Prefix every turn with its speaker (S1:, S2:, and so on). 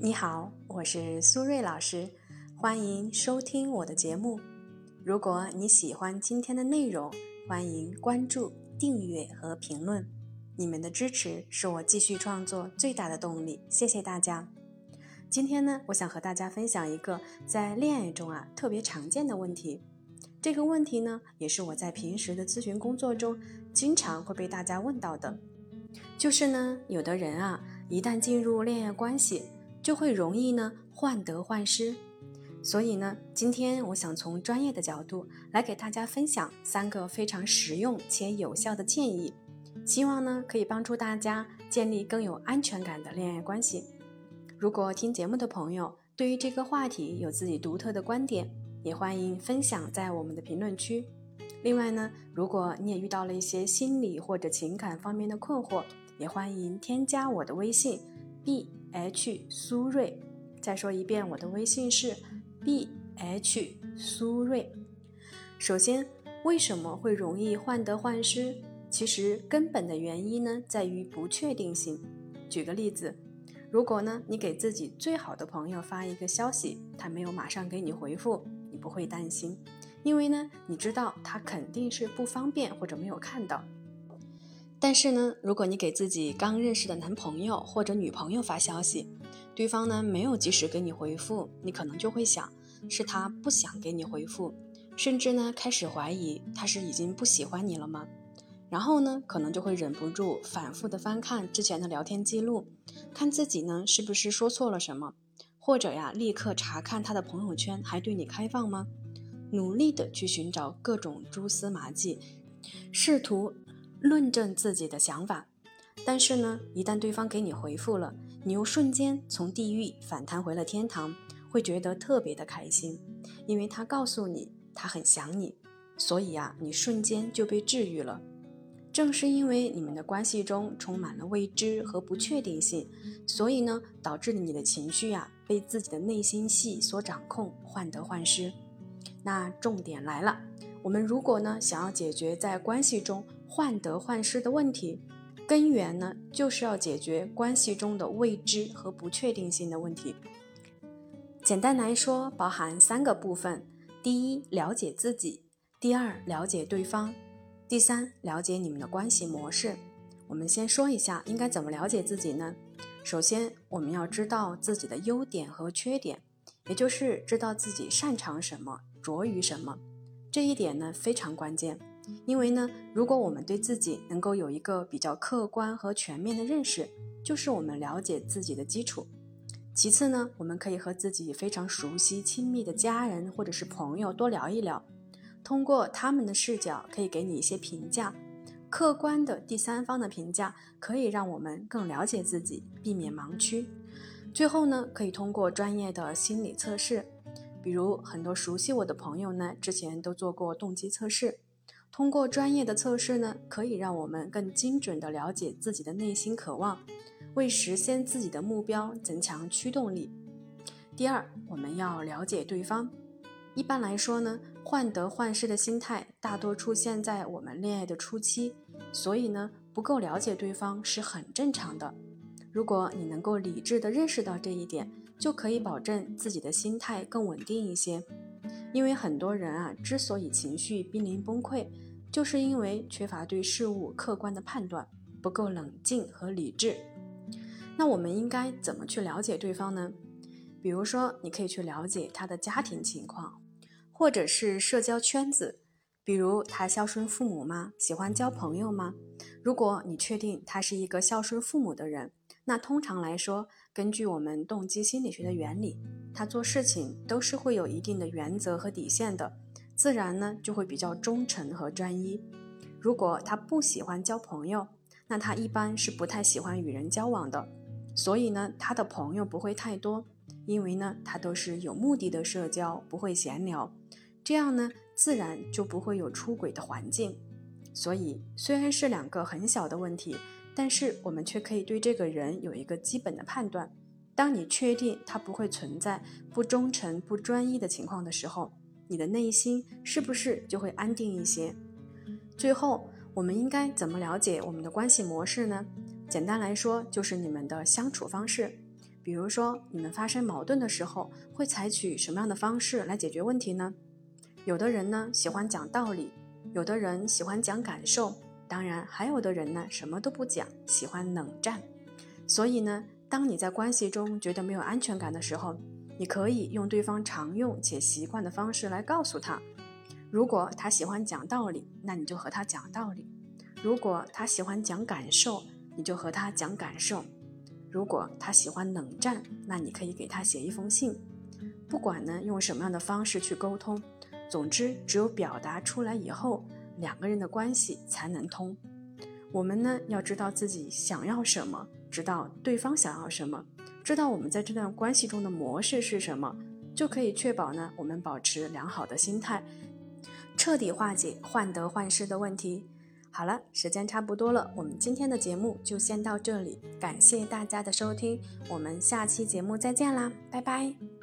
S1: 你好，我是苏瑞老师，欢迎收听我的节目。如果你喜欢今天的内容，欢迎关注、订阅和评论。你们的支持是我继续创作最大的动力，谢谢大家。今天呢，我想和大家分享一个在恋爱中啊特别常见的问题。这个问题呢，也是我在平时的咨询工作中经常会被大家问到的，就是呢，有的人啊，一旦进入恋爱关系，就会容易呢患得患失。所以呢，今天我想从专业的角度来给大家分享三个非常实用且有效的建议，希望呢可以帮助大家建立更有安全感的恋爱关系。如果听节目的朋友对于这个话题有自己独特的观点，也欢迎分享在我们的评论区。另外呢，如果你也遇到了一些心理或者情感方面的困惑，也欢迎添加我的微信 b h 苏瑞。再说一遍，我的微信是 b h 苏瑞。首先，为什么会容易患得患失？其实根本的原因呢，在于不确定性。举个例子，如果呢，你给自己最好的朋友发一个消息，他没有马上给你回复。你不会担心，因为呢，你知道他肯定是不方便或者没有看到。但是呢，如果你给自己刚认识的男朋友或者女朋友发消息，对方呢没有及时给你回复，你可能就会想是他不想给你回复，甚至呢开始怀疑他是已经不喜欢你了吗？然后呢，可能就会忍不住反复的翻看之前的聊天记录，看自己呢是不是说错了什么。或者呀，立刻查看他的朋友圈还对你开放吗？努力的去寻找各种蛛丝马迹，试图论证自己的想法。但是呢，一旦对方给你回复了，你又瞬间从地狱反弹回了天堂，会觉得特别的开心，因为他告诉你他很想你，所以啊，你瞬间就被治愈了。正是因为你们的关系中充满了未知和不确定性，所以呢，导致你的情绪啊被自己的内心戏所掌控，患得患失。那重点来了，我们如果呢想要解决在关系中患得患失的问题，根源呢就是要解决关系中的未知和不确定性的问题。简单来说，包含三个部分：第一，了解自己；第二，了解对方。第三，了解你们的关系模式。我们先说一下应该怎么了解自己呢？首先，我们要知道自己的优点和缺点，也就是知道自己擅长什么、拙于什么。这一点呢非常关键，因为呢，如果我们对自己能够有一个比较客观和全面的认识，就是我们了解自己的基础。其次呢，我们可以和自己非常熟悉、亲密的家人或者是朋友多聊一聊。通过他们的视角，可以给你一些评价，客观的第三方的评价，可以让我们更了解自己，避免盲区。最后呢，可以通过专业的心理测试，比如很多熟悉我的朋友呢，之前都做过动机测试。通过专业的测试呢，可以让我们更精准地了解自己的内心渴望，为实现自己的目标增强驱动力。第二，我们要了解对方。一般来说呢，患得患失的心态大多出现在我们恋爱的初期，所以呢，不够了解对方是很正常的。如果你能够理智地认识到这一点，就可以保证自己的心态更稳定一些。因为很多人啊，之所以情绪濒临崩溃，就是因为缺乏对事物客观的判断，不够冷静和理智。那我们应该怎么去了解对方呢？比如说，你可以去了解他的家庭情况。或者是社交圈子，比如他孝顺父母吗？喜欢交朋友吗？如果你确定他是一个孝顺父母的人，那通常来说，根据我们动机心理学的原理，他做事情都是会有一定的原则和底线的，自然呢就会比较忠诚和专一。如果他不喜欢交朋友，那他一般是不太喜欢与人交往的，所以呢，他的朋友不会太多，因为呢，他都是有目的的社交，不会闲聊。这样呢，自然就不会有出轨的环境。所以，虽然是两个很小的问题，但是我们却可以对这个人有一个基本的判断。当你确定他不会存在不忠诚、不专一的情况的时候，你的内心是不是就会安定一些？最后，我们应该怎么了解我们的关系模式呢？简单来说，就是你们的相处方式。比如说，你们发生矛盾的时候，会采取什么样的方式来解决问题呢？有的人呢喜欢讲道理，有的人喜欢讲感受，当然还有的人呢什么都不讲，喜欢冷战。所以呢，当你在关系中觉得没有安全感的时候，你可以用对方常用且习惯的方式来告诉他。如果他喜欢讲道理，那你就和他讲道理；如果他喜欢讲感受，你就和他讲感受。如果他喜欢冷战，那你可以给他写一封信。不管呢用什么样的方式去沟通，总之只有表达出来以后，两个人的关系才能通。我们呢要知道自己想要什么，知道对方想要什么，知道我们在这段关系中的模式是什么，就可以确保呢我们保持良好的心态，彻底化解患得患失的问题。好了，时间差不多了，我们今天的节目就先到这里，感谢大家的收听，我们下期节目再见啦，拜拜。